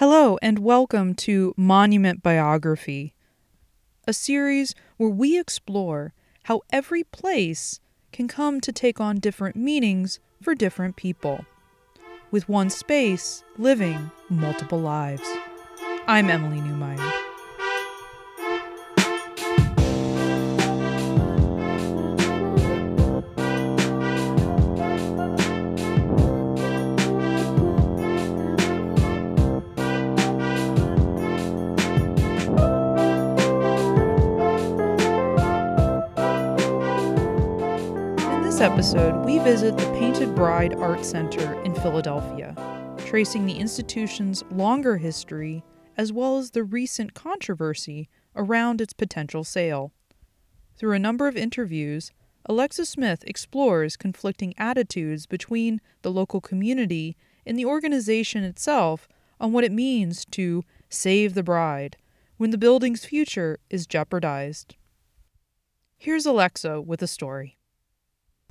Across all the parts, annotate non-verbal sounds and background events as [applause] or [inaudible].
Hello, and welcome to Monument Biography, a series where we explore how every place can come to take on different meanings for different people, with one space living multiple lives. I'm Emily Newmeyer. This episode, we visit the Painted Bride Art Center in Philadelphia, tracing the institution's longer history as well as the recent controversy around its potential sale. Through a number of interviews, Alexa Smith explores conflicting attitudes between the local community and the organization itself on what it means to save the bride when the building's future is jeopardized. Here's Alexa with a story.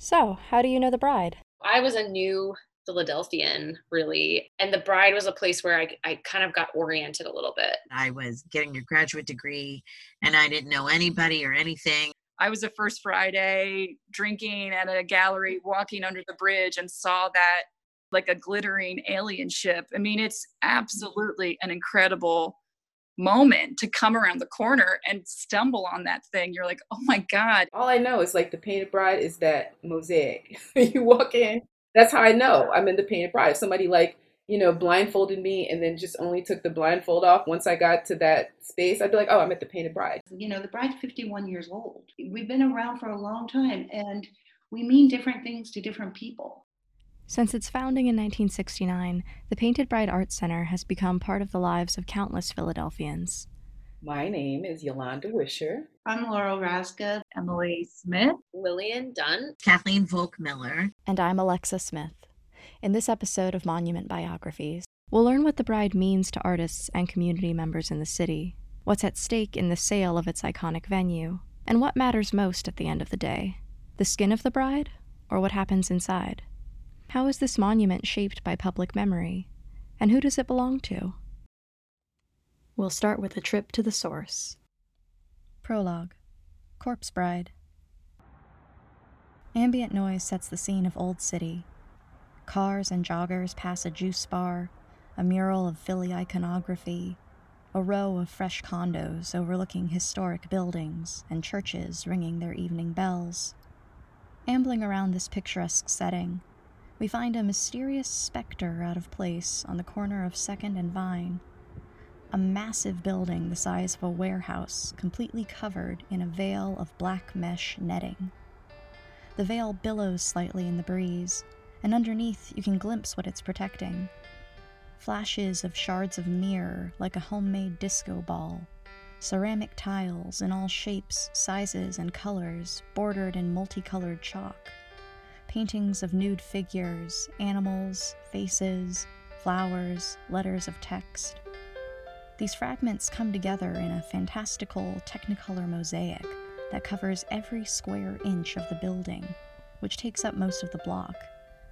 So, how do you know the bride? I was a new Philadelphian, really. And the bride was a place where I, I kind of got oriented a little bit. I was getting a graduate degree and I didn't know anybody or anything. I was a first Friday drinking at a gallery, walking under the bridge, and saw that like a glittering alien ship. I mean, it's absolutely an incredible moment to come around the corner and stumble on that thing. You're like, oh my God. All I know is like the Painted Bride is that mosaic. [laughs] you walk in, that's how I know I'm in the Painted Bride. If somebody like, you know, blindfolded me and then just only took the blindfold off once I got to that space, I'd be like, oh, I'm at the Painted Bride. You know, the bride's 51 years old. We've been around for a long time and we mean different things to different people. Since its founding in 1969, the Painted Bride Art Center has become part of the lives of countless Philadelphians. My name is Yolanda Wisher. I'm Laurel Raczka. Emily Smith. Lillian Dunn. Kathleen Volk Miller. And I'm Alexa Smith. In this episode of Monument Biographies, we'll learn what the bride means to artists and community members in the city, what's at stake in the sale of its iconic venue, and what matters most at the end of the day the skin of the bride or what happens inside. How is this monument shaped by public memory? And who does it belong to? We'll start with a trip to the source. Prologue Corpse Bride. Ambient noise sets the scene of Old City. Cars and joggers pass a juice bar, a mural of Philly iconography, a row of fresh condos overlooking historic buildings, and churches ringing their evening bells. Ambling around this picturesque setting, we find a mysterious specter out of place on the corner of Second and Vine. A massive building the size of a warehouse, completely covered in a veil of black mesh netting. The veil billows slightly in the breeze, and underneath you can glimpse what it's protecting. Flashes of shards of mirror like a homemade disco ball, ceramic tiles in all shapes, sizes, and colors, bordered in multicolored chalk paintings of nude figures, animals, faces, flowers, letters of text. These fragments come together in a fantastical technicolor mosaic that covers every square inch of the building, which takes up most of the block,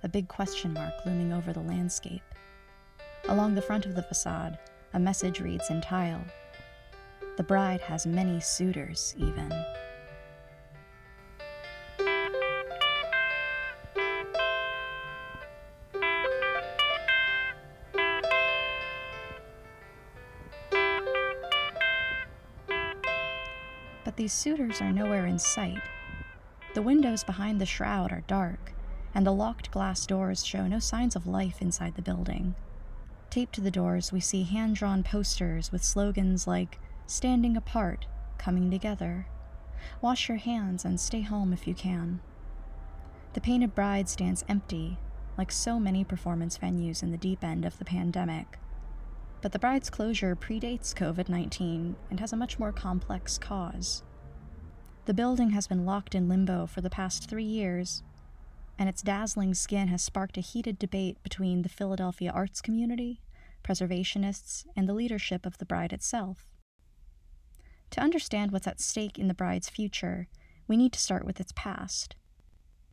a big question mark looming over the landscape. Along the front of the facade, a message reads in tile The bride has many suitors, even. These suitors are nowhere in sight. The windows behind the shroud are dark, and the locked glass doors show no signs of life inside the building. Taped to the doors, we see hand drawn posters with slogans like Standing Apart, Coming Together, Wash Your Hands and Stay Home if you can. The Painted Bride stands empty, like so many performance venues in the deep end of the pandemic. But the bride's closure predates COVID 19 and has a much more complex cause. The building has been locked in limbo for the past three years, and its dazzling skin has sparked a heated debate between the Philadelphia arts community, preservationists, and the leadership of the bride itself. To understand what's at stake in the bride's future, we need to start with its past.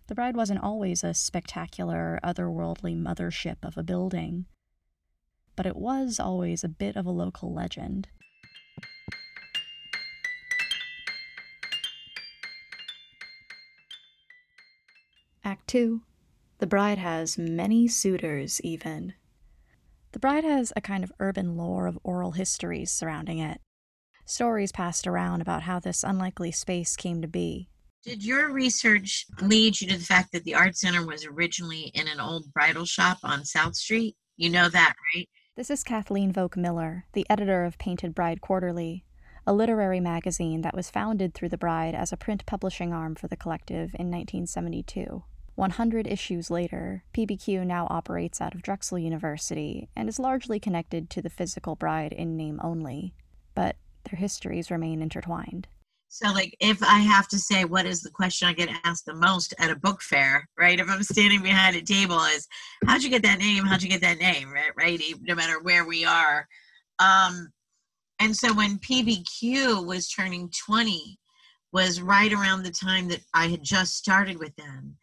The bride wasn't always a spectacular, otherworldly mothership of a building. but it was always a bit of a local legend. Act 2 The bride has many suitors, even. The bride has a kind of urban lore of oral histories surrounding it. Stories passed around about how this unlikely space came to be. Did your research lead you to the fact that the art center was originally in an old bridal shop on South Street? You know that, right? This is Kathleen Volk Miller, the editor of Painted Bride Quarterly, a literary magazine that was founded through the Bride as a print publishing arm for the collective in 1972. 100 issues later, PBQ now operates out of Drexel University and is largely connected to the physical bride in name only, but their histories remain intertwined. So, like, if I have to say what is the question I get asked the most at a book fair, right? If I'm standing behind a table, is how'd you get that name? How'd you get that name? Right? Right? No matter where we are. Um, and so when PBQ was turning 20, was right around the time that I had just started with them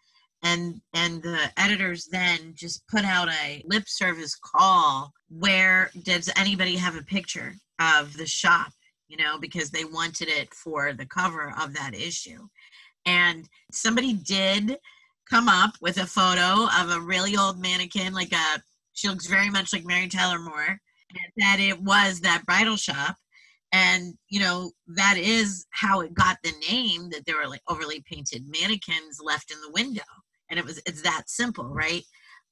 and and the editors then just put out a lip service call where does anybody have a picture of the shop you know because they wanted it for the cover of that issue. And somebody did come up with a photo of a really old mannequin like a she looks very much like mary tyler moore that it was that bridal shop. And you know that is how it got the name that there were like overly painted mannequins left in the window and it was it's that simple right?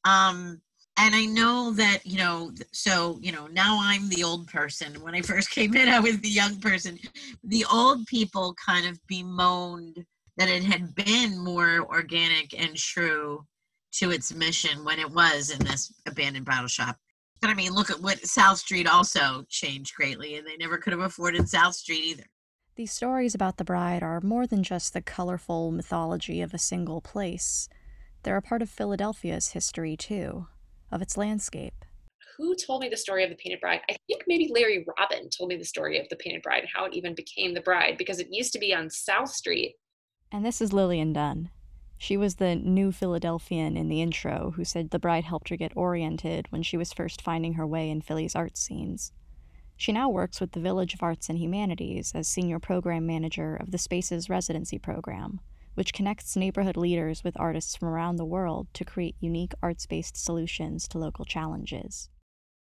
Um and i know that you know so you know now i'm the old person. When i first [laughs] came in i was the young person. The old people kind of bemoaned that it had been more organic and true to its mission when it was in this abandoned bottle shop. But i mean look at what south street also changed greatly and they never could have afforded south street either. These stories about the bride are more than just the colorful mythology of a single place. They're a part of Philadelphia's history, too, of its landscape. Who told me the story of the Painted Bride? I think maybe Larry Robin told me the story of the Painted Bride and how it even became the bride because it used to be on South Street. And this is Lillian Dunn. She was the new Philadelphian in the intro who said the bride helped her get oriented when she was first finding her way in Philly's art scenes. She now works with the Village of Arts and Humanities as senior program manager of the Spaces Residency Program, which connects neighborhood leaders with artists from around the world to create unique arts based solutions to local challenges.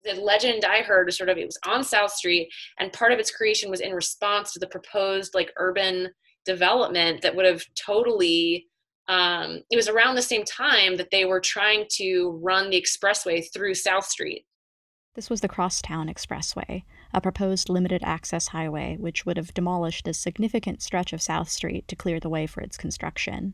The legend I heard was sort of it was on South Street, and part of its creation was in response to the proposed like urban development that would have totally. Um, it was around the same time that they were trying to run the expressway through South Street. This was the Crosstown Expressway, a proposed limited access highway which would have demolished a significant stretch of South Street to clear the way for its construction.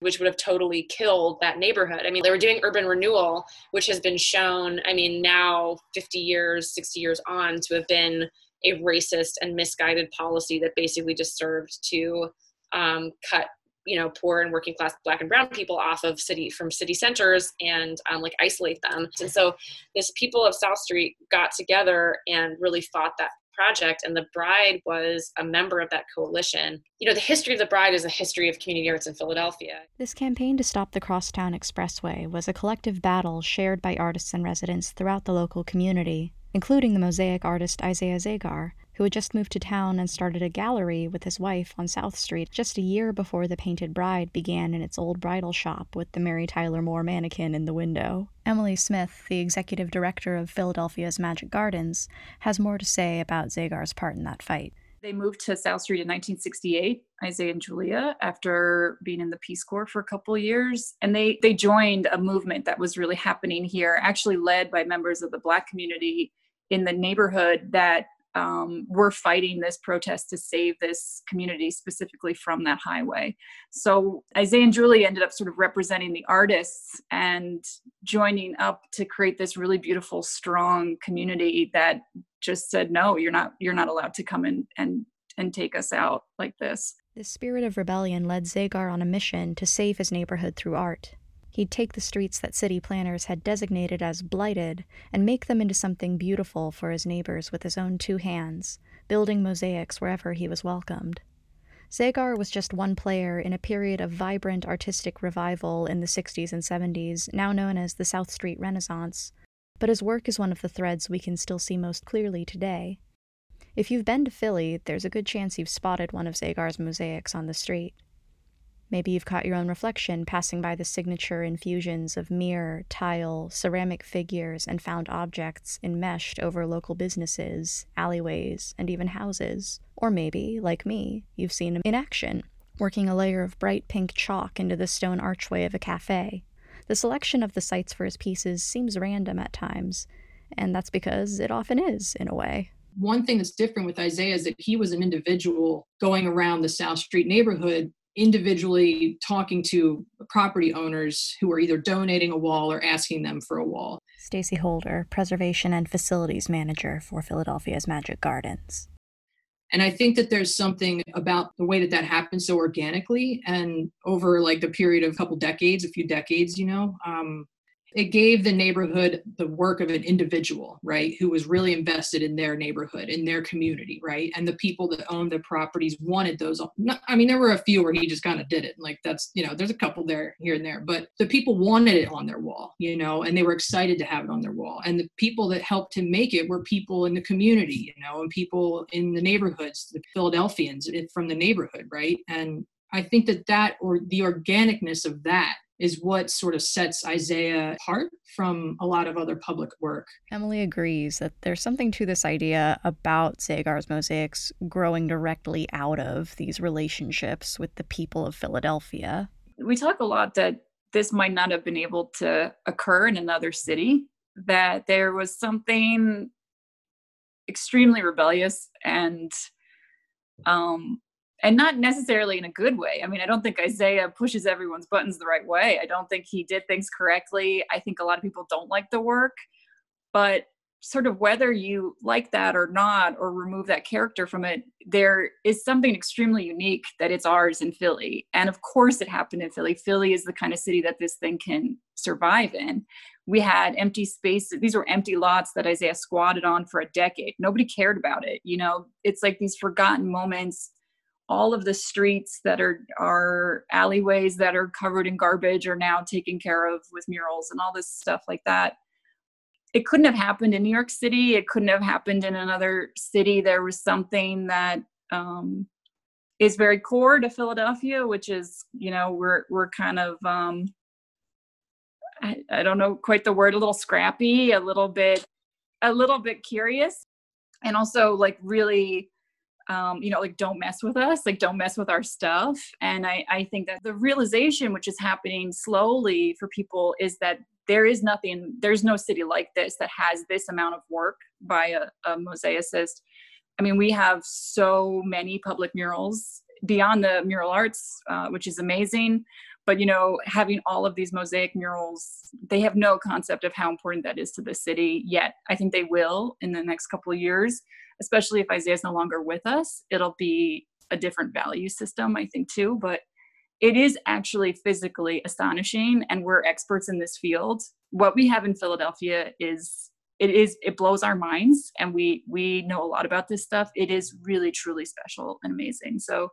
which would have totally killed that neighborhood. I mean, they were doing urban renewal, which has been shown, I mean, now 50 years, 60 years on, to have been a racist and misguided policy that basically just served to um, cut you know poor and working class black and brown people off of city from city centers and um, like isolate them. And so this people of south street got together and really fought that project and the bride was a member of that coalition. You know the history of the bride is a history of community arts in philadelphia. This campaign to stop the Crosstown Expressway was a collective battle shared by artists and residents throughout the local community, including the mosaic artist Isaiah Zagar, who had just moved to town and started a gallery with his wife on South Street just a year before The Painted Bride began in its old bridal shop with the Mary Tyler Moore mannequin in the window. Emily Smith, the executive director of Philadelphia's Magic Gardens, has more to say about Zagar's part in that fight. They moved to South Street in 1968, Isaiah and Julia, after being in the Peace Corps for a couple of years. And they, they joined a movement that was really happening here, actually led by members of the Black community in the neighborhood that um, were fighting this protest to save this community specifically from that highway. So Isaiah and Julia ended up sort of representing the artists and joining up to create this really beautiful, strong community that just said, no, you're not, you're not allowed to come in and and take us out like this. The spirit of rebellion led Zagar on a mission to save his neighborhood through art. He'd take the streets that city planners had designated as blighted and make them into something beautiful for his neighbors with his own two hands, building mosaics wherever he was welcomed. Zagar was just one player in a period of vibrant artistic revival in the 60s and 70s, now known as the South Street Renaissance. but his work is one of the threads we can still see most clearly today. If you've been to Philly, there's a good chance you've spotted one of Zagar's mosaics on the street. Maybe you've caught your own reflection passing by the signature infusions of mirror, tile, ceramic figures, and found objects enmeshed over local businesses, alleyways, and even houses. Or maybe, like me, you've seen him in action, working a layer of bright pink chalk into the stone archway of a cafe. The selection of the sites for his pieces seems random at times, and that's because it often is, in a way one thing that's different with Isaiah is that he was an individual going around the South Street neighborhood individually talking to property owners who are either donating a wall or asking them for a wall. Stacy Holder, Preservation and Facilities Manager for Philadelphia's Magic Gardens. And I think that there's something about the way that that happens so organically and over like the period of a couple decades, a few decades, you know, um, it gave the neighborhood the work of an individual right who was really invested in their neighborhood in their community right? And the people that owned the properties wanted those i mean there were a few where he just kind of did it like that's you know there's a couple there here and there but the people wanted it on their wall you know and they were excited to have it on their wall. And the people that helped him make it were people in the community you know and people in the neighborhoods the philadelphians from the neighborhood right? And i think that that or the organicness of that is what sort of sets Isaiah apart from a lot of other public work. Emily agrees that there's something to this idea about Zagar's mosaics growing directly out of these relationships with the people of Philadelphia. We talk a lot that this might not have been able to occur in another city, that there was something extremely rebellious and um, and not necessarily in a good way. I mean, I don't think Isaiah pushes everyone's buttons the right way. I don't think he did things correctly. I think a lot of people don't like the work, but sort of whether you like that or not or remove that character from it there is something extremely unique that it's ours in philly and of course it happened in philly philly is the kind of city that this thing can survive in we had empty spaces these were empty lots that isaiah squatted on for a decade nobody cared about it you know it's like these forgotten moments all of the streets that are are alleyways that are covered in garbage are now taken care of with murals and all this stuff like that. It couldn't have happened in new york city. It couldn't have happened in another city. There was something that um, is very core to philadelphia which is you know we're we're kind of um, I, I don't know quite the word a little scrappy a little bit a little bit curious and also like really um, you know, like don't mess with us, like don't mess with our stuff. And I, I think that the realization, which is happening slowly for people, is that there is nothing, there's no city like this that has this amount of work by a, a mosaicist. I mean, we have so many public murals beyond the mural arts, uh, which is amazing. But you know, having all of these mosaic murals, they have no concept of how important that is to the city yet. I think they will in the next couple of years especially if Isaiah's no longer with us, it'll be a different value system, I think, too. But it is actually physically astonishing, and we're experts in this field. What we have in Philadelphia is it is it blows our minds and we we know a lot about this stuff it is really truly special and amazing so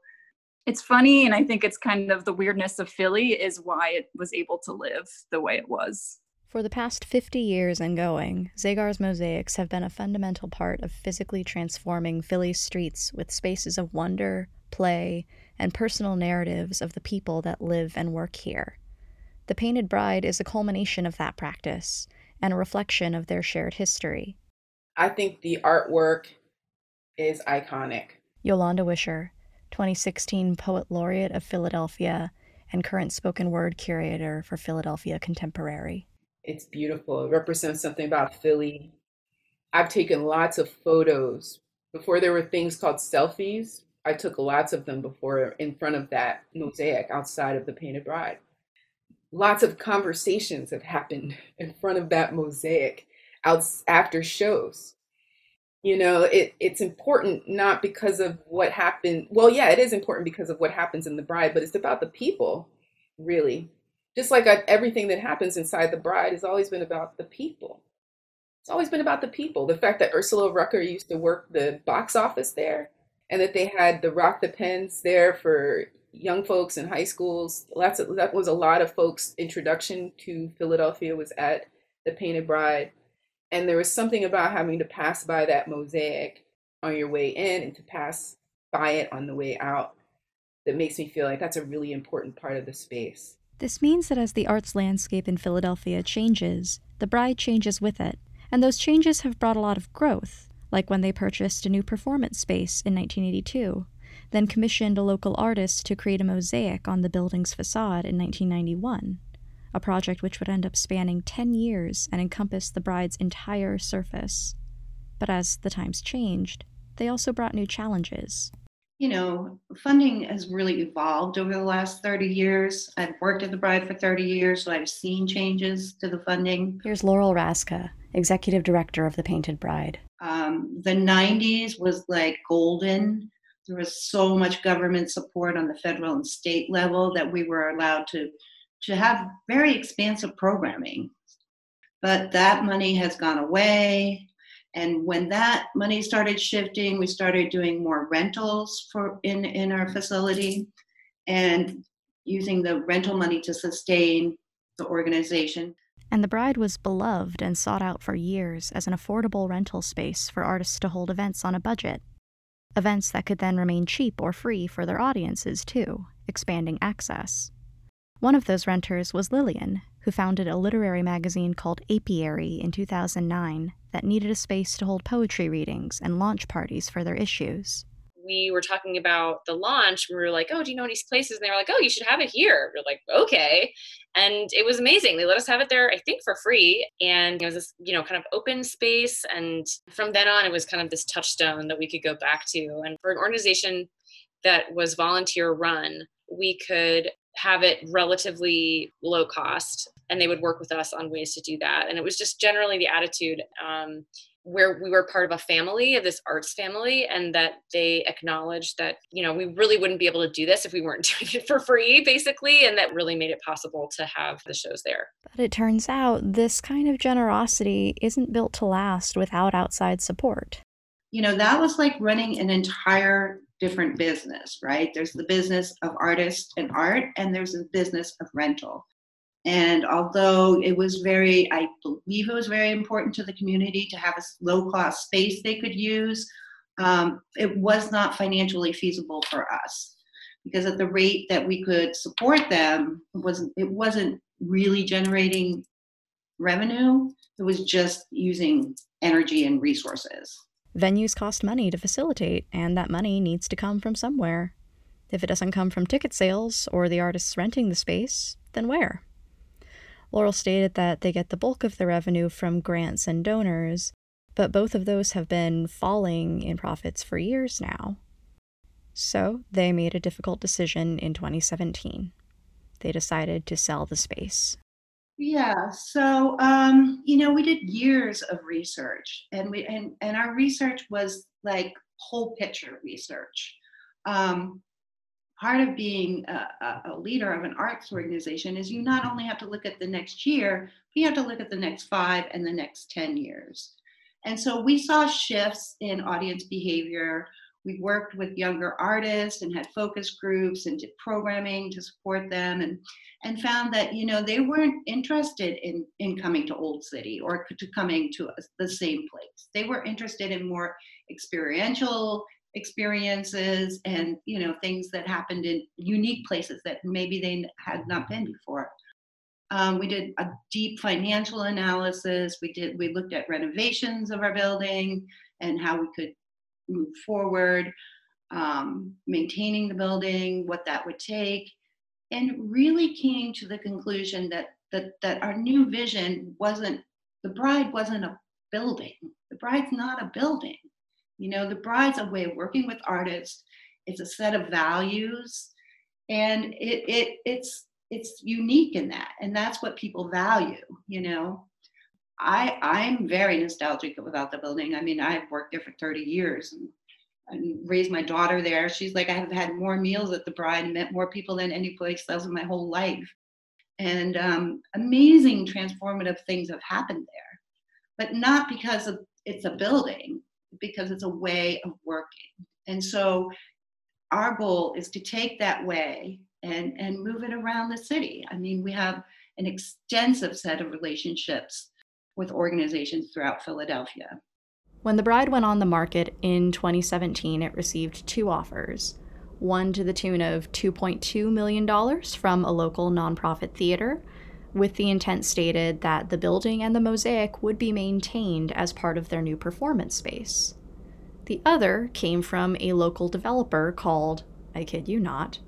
it's funny and i think it's kind of the weirdness of philly is why it was able to live the way it was for the past 50 years and going, Zagar's mosaics have been a fundamental part of physically transforming Philly's streets with spaces of wonder, play, and personal narratives of the people that live and work here. The Painted Bride is a culmination of that practice and a reflection of their shared history. I think the artwork is iconic. Yolanda Wisher, 2016 Poet Laureate of Philadelphia and current spoken word curator for Philadelphia Contemporary. It's beautiful. It represents something about Philly. I've taken lots of photos. Before there were things called selfies, I took lots of them before in front of that mosaic outside of the Painted Bride. Lots of conversations have happened [laughs] in front of that mosaic out after shows. You know, it, it's important not because of what happened. Well, yeah, it is important because of what happens in the bride, but it's about the people, really just like I, everything that happens inside the bride has always been about the people. It's always been about the people. The fact that Ursula Rucker used to work the box office there and that they had the Rock the Pens there for young folks in high schools. Lots of, that was a lot of folks' introduction to Philadelphia was at the Painted Bride. And there was something about having to pass by that mosaic on your way in and to pass by it on the way out that makes me feel like that's a really important part of the space. This means that as the arts landscape in Philadelphia changes, the bride changes with it. And those changes have brought a lot of growth, like when they purchased a new performance space in 1982, then commissioned a local artist to create a mosaic on the building's facade in 1991, a project which would end up spanning 10 years and encompass the bride's entire surface. But as the times changed, they also brought new challenges. You know, funding has really evolved over the last 30 years. I've worked at the Bride for 30 years, so I've seen changes to the funding. Here's Laurel Raczka, Executive Director of the Painted Bride. Um, the 90s was like golden. There was so much government support on the federal and state level that we were allowed to, to have very expansive programming. But that money has gone away. And when that money started shifting, we started doing more rentals for in, in our mm-hmm. facility and using the rental money to sustain the organization. And the Bride was beloved and sought out for years as an affordable rental space for artists to hold events on a budget. Events that could then remain cheap or free for their audiences, too, expanding access. One of those renters was Lillian, who founded a literary magazine called Apiary in 2009 that needed a space to hold poetry readings and launch parties for their issues. We were talking about the launch. We were like, "Oh, do you know any places?" And they were like, "Oh, you should have it here." We are like, "Okay," and it was amazing. They let us have it there, I think, for free, and it was this, you know, kind of open space. And from then on, it was kind of this touchstone that we could go back to. And for an organization that was volunteer run, we could have it relatively low cost and they would work with us on ways to do that. And it was just generally the attitude um, where we were part of a family of this arts family and that they acknowledged that you know we really wouldn't be able to do this if we weren't [laughs] doing it for free basically and that really made it possible to have the shows there. But it turns out this kind of generosity isn't built to last without outside support. You know that was like running an entire different business, right? There's the business of artist and art, and there's the business of rental. And although it was very, I believe it was very important to the community to have a low cost space they could use, um, it was not financially feasible for us because at the rate that we could support them, it wasn't, it wasn't really generating revenue. It was just using energy and resources. Venues cost money to facilitate, and that money needs to come from somewhere. If it doesn't come from ticket sales or the artists renting the space, then where? Laurel stated that they get the bulk of the revenue from grants and donors, but both of those have been falling in profits for years now. So they made a difficult decision in 2017. They decided to sell the space. Yeah, so um, you know, we did years of research, and we and and our research was like whole picture research. Um, part of being a, a, leader of an arts organization is you not only have to look at the next year, but you have to look at the next five and the next ten years. And so we saw shifts in audience behavior we worked with younger artists and had focus groups and did programming to support them and and found that you know they weren't interested in in coming to old city or to coming to the same place. They were interested in more experiential experiences and you know things that happened in unique places that maybe they had not been before. Um, we did a deep financial analysis. We did we looked at renovations of our building and how we could move forward, um, maintaining the building, what that would take, and really came to the conclusion that that that our new vision wasn't the bride wasn't a building. The bride's not a building. You know, the bride's a way of working with artists. It's a set of values, and it it it's it's unique in that, and that's what people value. You know, I I'm very nostalgic about the building. I mean, I've worked there for 30 years and, and raised my daughter there. She's like, I have had more meals at the Bride and met more people than any place else in my whole life. And um, amazing transformative things have happened there, but not because of, it's a building, because it's a way of working. And so our goal is to take that way and, and move it around the city. I mean, we have an extensive set of relationships with organizations throughout Philadelphia. When the bride went on the market in 2017, it received two offers one to the tune of $2.2 million from a local nonprofit theater, with the intent stated that the building and the mosaic would be maintained as part of their new performance space. The other came from a local developer called, I kid you not,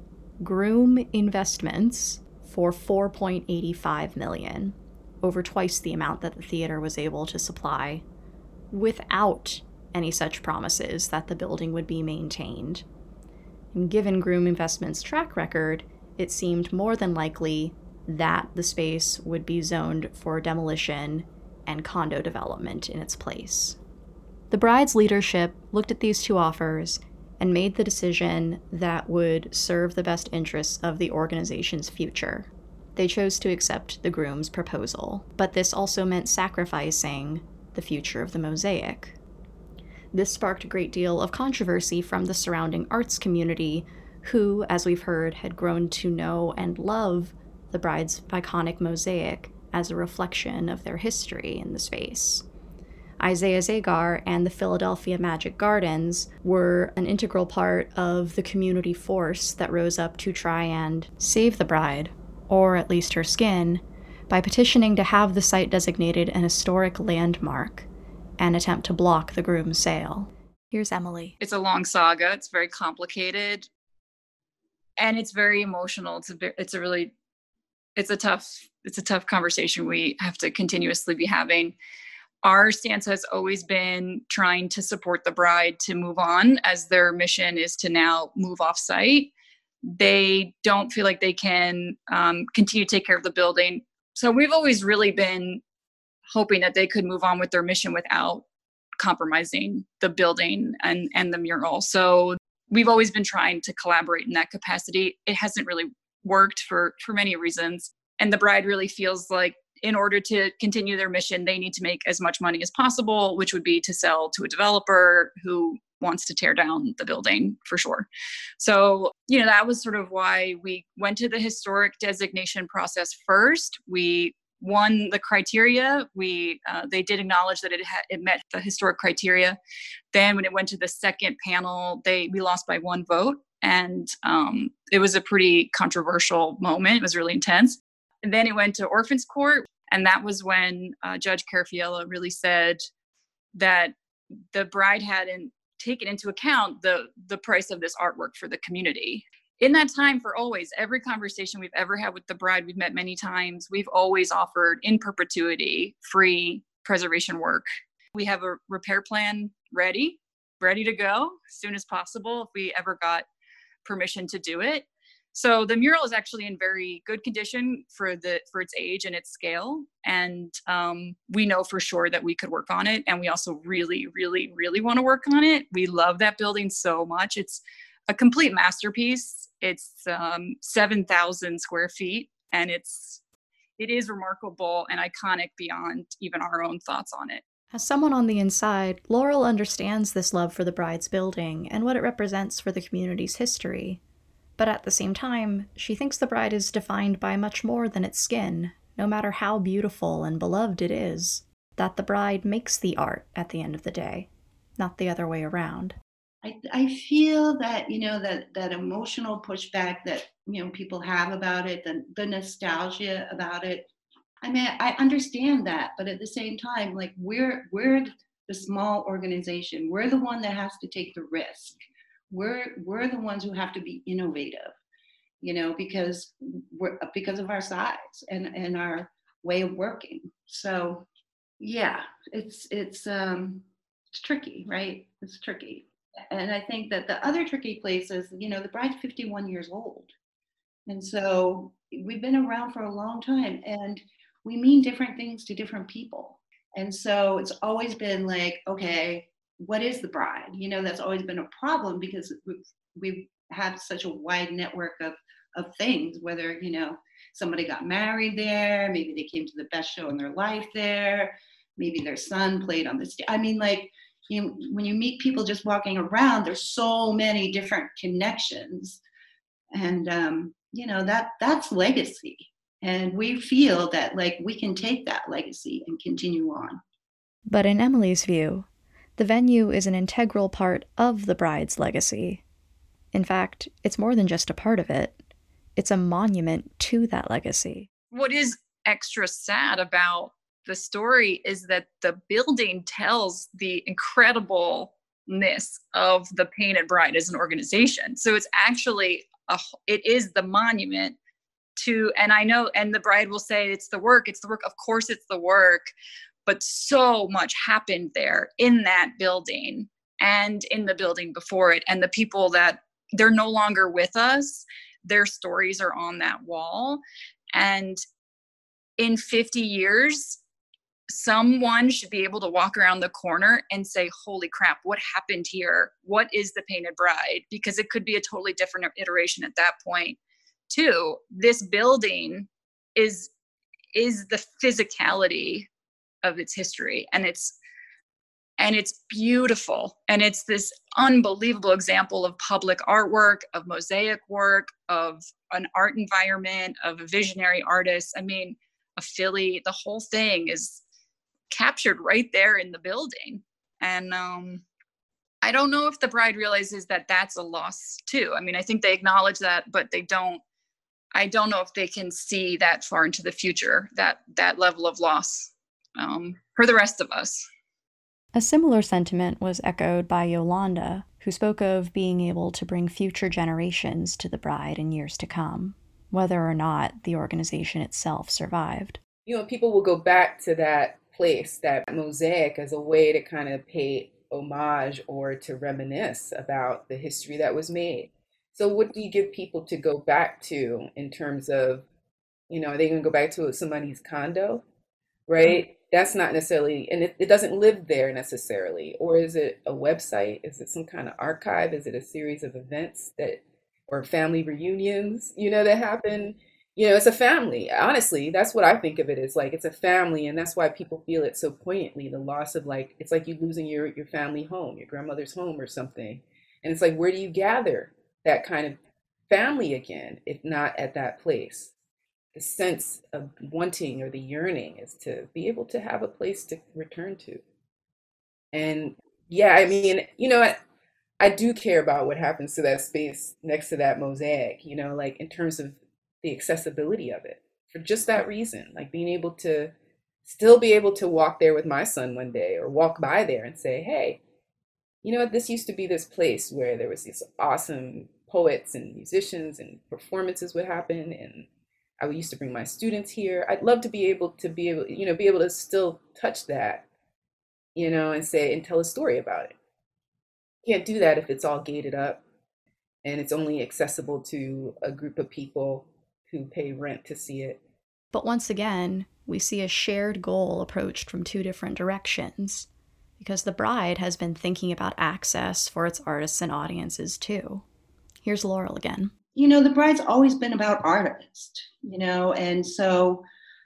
Groom Investments for 4.85 million, over twice the amount that the theater was able to supply, without any such promises that the building would be maintained. And given Groom Investments' track record, it seemed more than likely that the space would be zoned for demolition and condo development in its place. The bride's leadership looked at these two offers and made the decision that would serve the best interests of the organization's future. They chose to accept the groom's proposal, but this also meant sacrificing the future of the mosaic. This sparked a great deal of controversy from the surrounding arts community, who, as we've heard, had grown to know and love the bride's iconic mosaic as a reflection of their history in the space. Isaiah Zagar and the Philadelphia Magic Gardens were an integral part of the community force that rose up to try and save the bride, or at least her skin, by petitioning to have the site designated an historic landmark and attempt to block the groom's sale. Here's Emily. It's a long saga. It's very complicated, and it's very emotional. It's a it's a really it's a tough it's a tough conversation we have to continuously be having. Our stance has always been trying to support the bride to move on, as their mission is to now move off site. They don't feel like they can um, continue to take care of the building. So we've always really been hoping that they could move on with their mission without compromising the building and and the mural. So we've always been trying to collaborate in that capacity. It hasn't really worked for for many reasons. And the bride really feels like in order to continue their mission they need to make as much money as possible which would be to sell to a developer who wants to tear down the building for sure so you know that was sort of why we went to the historic designation process first we won the criteria. We uh, they did acknowledge that it had it met the historic criteria. Then when it went to the second panel, they we lost by one vote, and um, it was a pretty controversial moment. It was really intense. And then it went to Orphans Court, and that was when uh, Judge Carrafiello really said that the bride hadn't taken into account the the price of this artwork for the community. In that time for always every conversation we've ever had with the bride we've met many times. We've always offered in perpetuity free preservation work. We have a repair plan ready ready to go as soon as possible if we ever got permission to do it so the mural is actually in very good condition for the for its age and its scale and um, we know for sure that we could work on it and we also really really really want to work on it we love that building so much it's a complete masterpiece. It's um, 7,000 square feet and it's it is remarkable and iconic beyond even our own thoughts on it. As someone on the inside, Laurel understands this love for the bride's building and what it represents for the community's history. But at the same time, she thinks the bride is defined by much more than its skin, no matter how beautiful and beloved it is. That the bride makes the art at the end of the day, not the other way around. I, I feel that you know that that emotional pushback that you know people have about it, the, the nostalgia about it. I mean, I understand that, but at the same time, like we're we're the small organization. We're the one that has to take the risk. We're we're the ones who have to be innovative, you know, because we're because of our size and and our way of working. So, yeah, it's it's um it's tricky, right? It's tricky and I think that the other tricky place is, you know, the bride's 51 years old. And so we've been around for a long time and we mean different things to different people. And so it's always been like, okay, what is the bride? You know, that's always been a problem because we've had such a wide network of, of things, whether, you know, somebody got married there, maybe they came to the best show in their life there, maybe their son played on the stage. I mean, like, you when you meet people just walking around, there's so many different connections, and um, you know that that's legacy. And we feel that like we can take that legacy and continue on. But in Emily's view, the venue is an integral part of the bride's legacy. In fact, it's more than just a part of it, it's a monument to that legacy. What is extra sad about the story is that the building tells the incredibleness of the Painted Bride as an organization. So it's actually a, it is the monument to, and I know, and the bride will say it's the work, it's the work. Of course, it's the work, but so much happened there in that building and in the building before it, and the people that they're no longer with us. Their stories are on that wall, and in 50 years someone should be able to walk around the corner and say, Holy crap, what happened here? What is the painted bride? Because it could be a totally different iteration at that point, too. This building is is the physicality of its history and it's and it's beautiful and it's this unbelievable example of public artwork of mosaic work of an art environment of a visionary artist i mean a philly the whole thing is captured right there in the building. And um, I don't know if the bride realizes that that's a loss too. I mean, I think they acknowledge that, but they don't. I don't know if they can see that far into the future that that level of loss um, for the rest of us. A similar sentiment was echoed by Yolanda, who spoke of being able to bring future generations to the bride in years to come, whether or not the organization itself survived. You know, people will go back to that place, that mosaic, as a way to kind of pay homage or to reminisce about the history that was made. So, what do you give people to go back to in terms of, you know, are they going to go back to somebody's condo, right? That's not necessarily, and it, it doesn't live there necessarily. Or is it a website? Is it some kind of archive? Is it a series of events that, or family reunions, you know, that happen? you know, it's a family. Honestly, that's what I think of it as like it's a family, and that's why people feel it so poignantly. The loss of like it's like you losing your your family home, your grandmother's home or something. And it's like where do you gather that kind of family again, if not at that place? The sense of wanting or the yearning is to be able to have a place to return to. And yeah, I mean, you know, I, I do care about what happens to that space next to that mosaic, you know, like in terms of the accessibility of it for just that reason like being able to still be able to walk there with my son one day or walk by there and say hey you know what this used to be this place where there was these awesome poets and musicians and performances would happen and i used to bring my students here i'd love to be able to be able you know be able to still touch that you know and say and tell a story about it can't do that if it's all gated up and it's only accessible to a group of people who pay rent to see it. But once again, we see a shared goal approached from two different directions, because the bride has been thinking about access for its artists and audiences too. Here's Laurel again. You know, the bride's always been about artists, you know, and so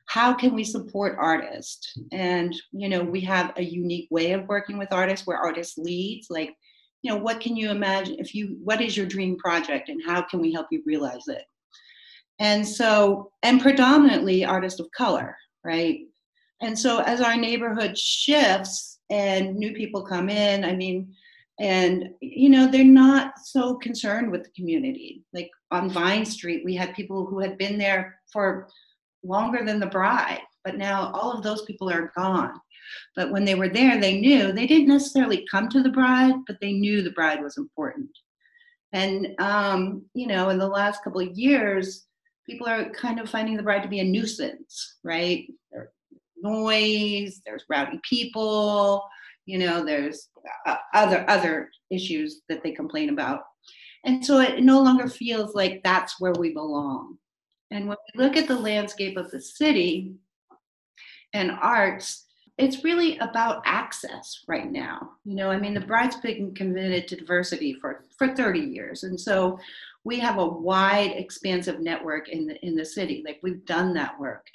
how can we support artists? And, you know, we have a unique way of working with artists where artists leads, like, you know, what can you imagine if you, what is your dream project and how can we help you realize it? And so, and predominantly artists of color, right? And so, as our neighborhood shifts and new people come in, I mean, and you know, they're not so concerned with the community. Like on Vine Street, we had people who had been there for longer than the bride, but now all of those people are gone. But when they were there, they knew they didn't necessarily come to the bride, but they knew the bride was important. And um, you know, in the last couple of years, people are kind of finding the bride to be a nuisance, right? There's noise, there's rowdy people, you know, there's uh, other other issues that they complain about. And so it no longer feels like that's where we belong. And when we look at the landscape of the city and arts, it's really about access right now. You know, I mean, the Bride's been committed to diversity for, for 30 years. And so we have a wide expansive network in the in the city like we've done that work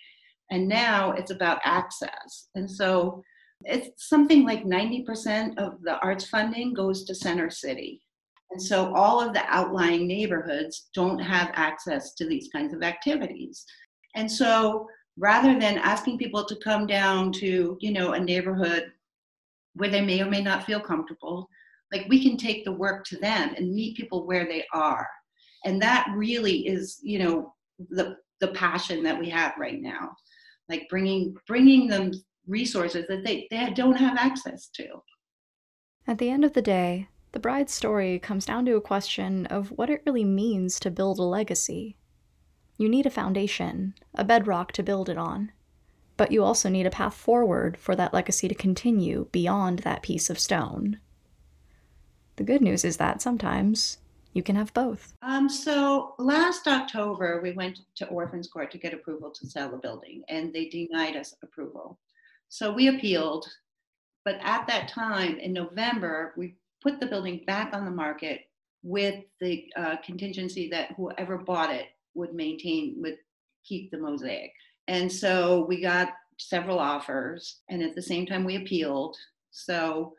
and now it's about access and so it's something like 90% of the arts funding goes to center city and so all of the outlying neighborhoods don't have access to these kinds of activities And so rather than asking people to come down to, you know, a neighborhood where they may or may not feel comfortable, like we can take the work to them and meet people where they are. And that really is, you know, the the passion that we have right now. Like bringing bringing them resources that they, they don't have access to. At the end of the day, the bride's story comes down to a question of what it really means to build a legacy. You need a foundation, a bedrock to build it on. But you also need a path forward for that legacy to continue beyond that piece of stone. The good news is that sometimes you can have both. Um, so last October, we went to Orphans Court to get approval to sell the building, and they denied us approval. So we appealed, but at that time in November, we put the building back on the market with the uh, contingency that whoever bought it would maintain, would keep the mosaic. And so we got several offers, and at the same time, we appealed. So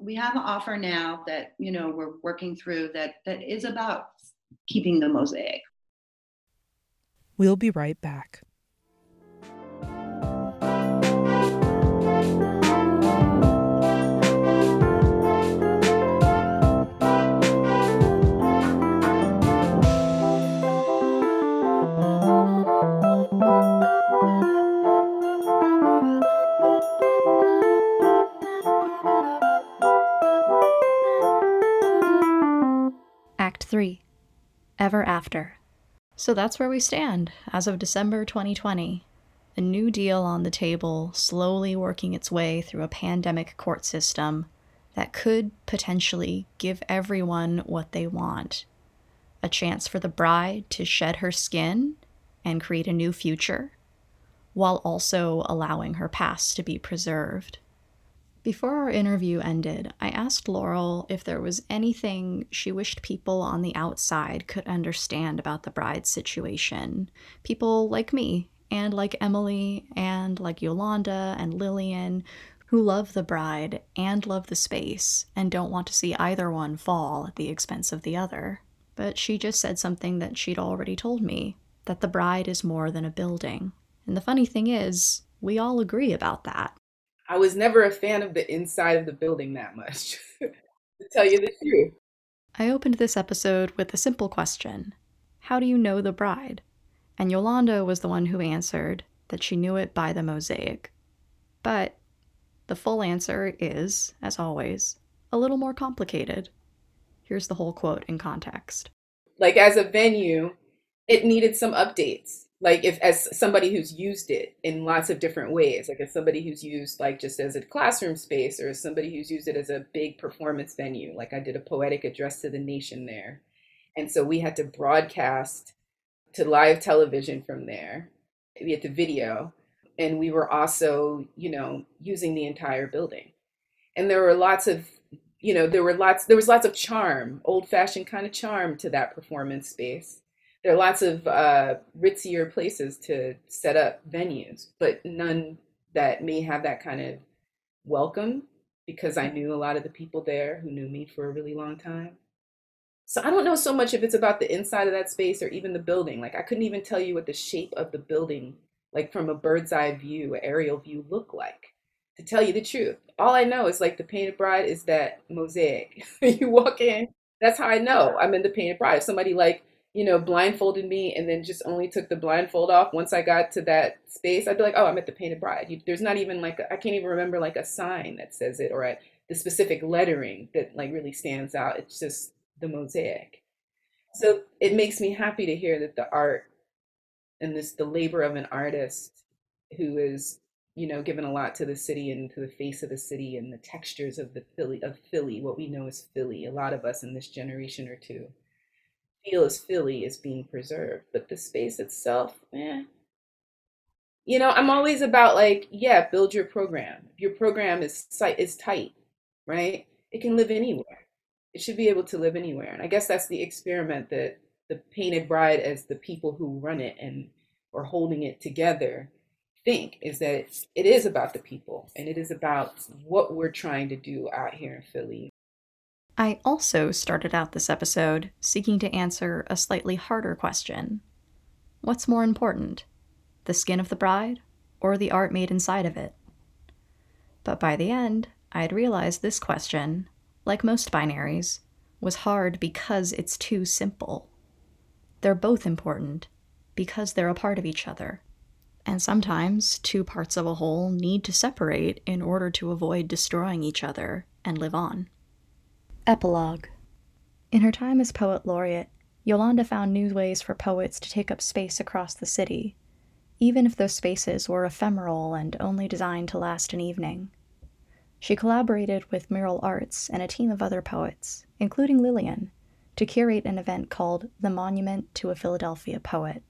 we have an offer now that you know we're working through that that is about keeping the mosaic. We'll be right back. Ever After. So that's where we stand as of December 2020. A new deal on the table, slowly working its way through a pandemic court system that could potentially give everyone what they want a chance for the bride to shed her skin and create a new future, while also allowing her past to be preserved. Before our interview ended, I asked Laurel if there was anything she wished people on the outside could understand about the bride's situation. People like me, and like Emily, and like Yolanda and Lillian, who love the bride and love the space and don't want to see either one fall at the expense of the other. But she just said something that she'd already told me that the bride is more than a building. And the funny thing is, we all agree about that. I was never a fan of the inside of the building that much, [laughs] to tell you the truth. I opened this episode with a simple question How do you know the bride? And Yolanda was the one who answered that she knew it by the mosaic. But the full answer is, as always, a little more complicated. Here's the whole quote in context. Like, as a venue, it needed some updates. Like, if as somebody who's used it in lots of different ways, like as somebody who's used like just as a classroom space, or as somebody who's used it as a big performance venue. Like I did a poetic address to the nation there, and so we had to broadcast to live television from there. We had to video, and we were also, you know, using the entire building. And there were lots of you know there were lots there was lots of charm old fashioned kind of charm to that performance space there are lots of uh, ritzier places to set up venues but none that may have that kind of welcome because i knew a lot of the people there who knew me for a really long time so i don't know so much if it's about the inside of that space or even the building like i couldn't even tell you what the shape of the building like from a bird's eye view aerial view look like to tell you the truth. All I know is like the Painted Bride is that mosaic. [laughs] you walk in, that's how I know I'm in the Painted Bride. If somebody like, you know, blindfolded me and then just only took the blindfold off once I got to that space, I'd be like, oh, I'm at the Painted Bride. You, there's not even like, I can't even remember like a sign that says it or a, the specific lettering that like really stands out. It's just the mosaic. So it makes me happy to hear that the art and this, the labor of an artist who is you know, given a lot to the city and to the face of the city and the textures of the Philly of Philly, what we know as Philly. A lot of us in this generation or two feel as Philly is being preserved, but the space itself, eh. You know, I'm always about like, yeah, build your program. Your program is site is tight, right? It can live anywhere. It should be able to live anywhere. And I guess that's the experiment that the Painted Bride, as the people who run it and are holding it together, think is that it is about the people and it is about what we're trying to do out here in Philly. I also started out this episode seeking to answer a slightly harder question What's more important, the skin of the bride, or the art made inside of it? But by the end, I had realized this question, like most binaries, was hard because it's too simple. They're both important because they're a part of each other. And sometimes two parts of a whole need to separate in order to avoid destroying each other and live on. Epilogue In her time as poet laureate, Yolanda found new ways for poets to take up space across the city, even if those spaces were ephemeral and only designed to last an evening. She collaborated with Mural Arts and a team of other poets, including Lillian, to curate an event called The Monument to a Philadelphia Poet.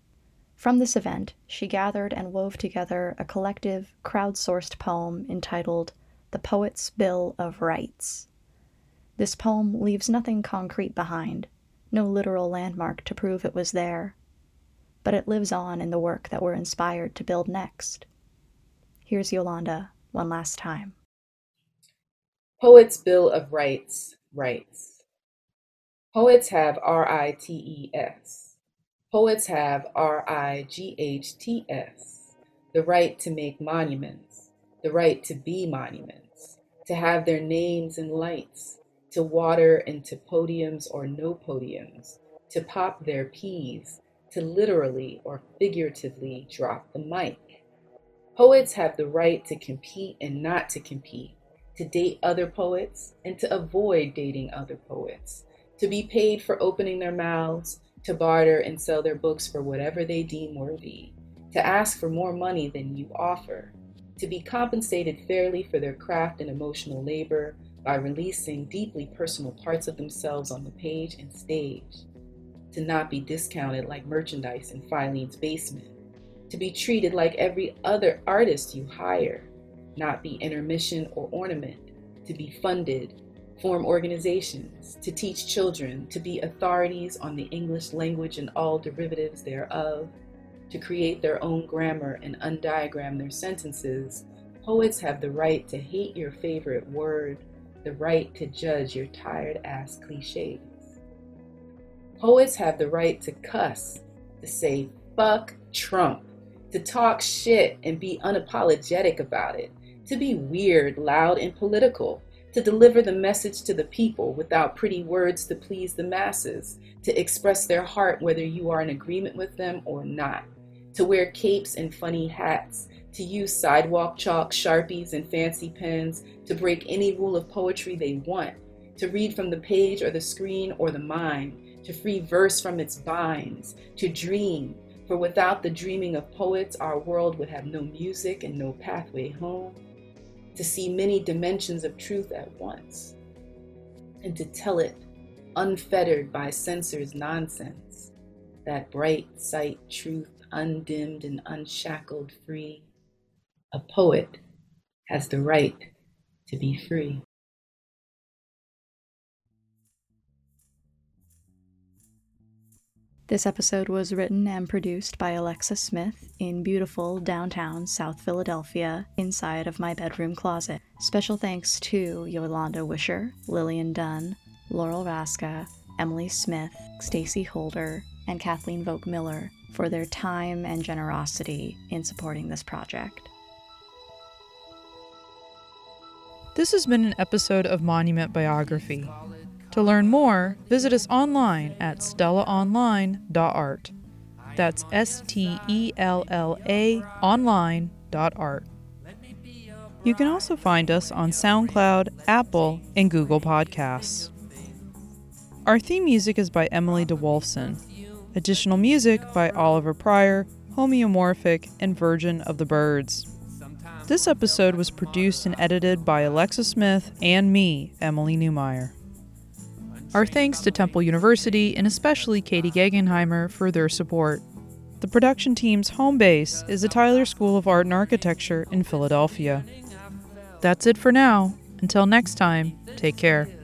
From this event, she gathered and wove together a collective, crowdsourced poem entitled The Poet's Bill of Rights. This poem leaves nothing concrete behind, no literal landmark to prove it was there, but it lives on in the work that we're inspired to build next. Here's Yolanda one last time. Poets' Bill of Rights Rights. Poets have R I T E S. Poets have R I G H T S. The right to make monuments, the right to be monuments, to have their names in lights, to water into podiums or no podiums, to pop their peas, to literally or figuratively drop the mic. Poets have the right to compete and not to compete to date other poets and to avoid dating other poets, to be paid for opening their mouths, to barter and sell their books for whatever they deem worthy, to ask for more money than you offer, to be compensated fairly for their craft and emotional labor by releasing deeply personal parts of themselves on the page and stage, to not be discounted like merchandise in Filene's basement, to be treated like every other artist you hire, not be intermission or ornament, to be funded, form organizations, to teach children, to be authorities on the English language and all derivatives thereof, to create their own grammar and undiagram their sentences, poets have the right to hate your favorite word, the right to judge your tired ass cliches. Poets have the right to cuss, to say fuck Trump, to talk shit and be unapologetic about it, to be weird, loud, and political, to deliver the message to the people without pretty words to please the masses, to express their heart whether you are in agreement with them or not, to wear capes and funny hats, to use sidewalk chalk, sharpies, and fancy pens, to break any rule of poetry they want, to read from the page or the screen or the mind, to free verse from its binds, to dream, for without the dreaming of poets, our world would have no music and no pathway home to see many dimensions of truth at once, and to tell it unfettered by censors' nonsense, that bright sight truth undimmed and unshackled free. A poet has the right to be free. This episode was written and produced by Alexa Smith in beautiful downtown South Philadelphia inside of my bedroom closet. Special thanks to Yolanda Wisher, Lillian Dunn, Laurel Raczka, Emily Smith, Stacy Holder, and Kathleen Volk Miller for their time and generosity in supporting this project. This has been an episode of Monument Biography. To learn more, visit us online at stellaonline.art. That's S T E L L A online.art. You can also find us on SoundCloud, Apple, and Google Podcasts. Our theme music is by Emily DeWolfson. Additional music by Oliver Pryor, Homeomorphic, and Virgin of the Birds. This episode was produced and edited by Alexa Smith and me, Emily Newmeyer. Our thanks to Temple University and especially Katie Gegenheimer for their support. The production team's home base is the Tyler School of Art and Architecture in Philadelphia. That's it for now. Until next time, take care.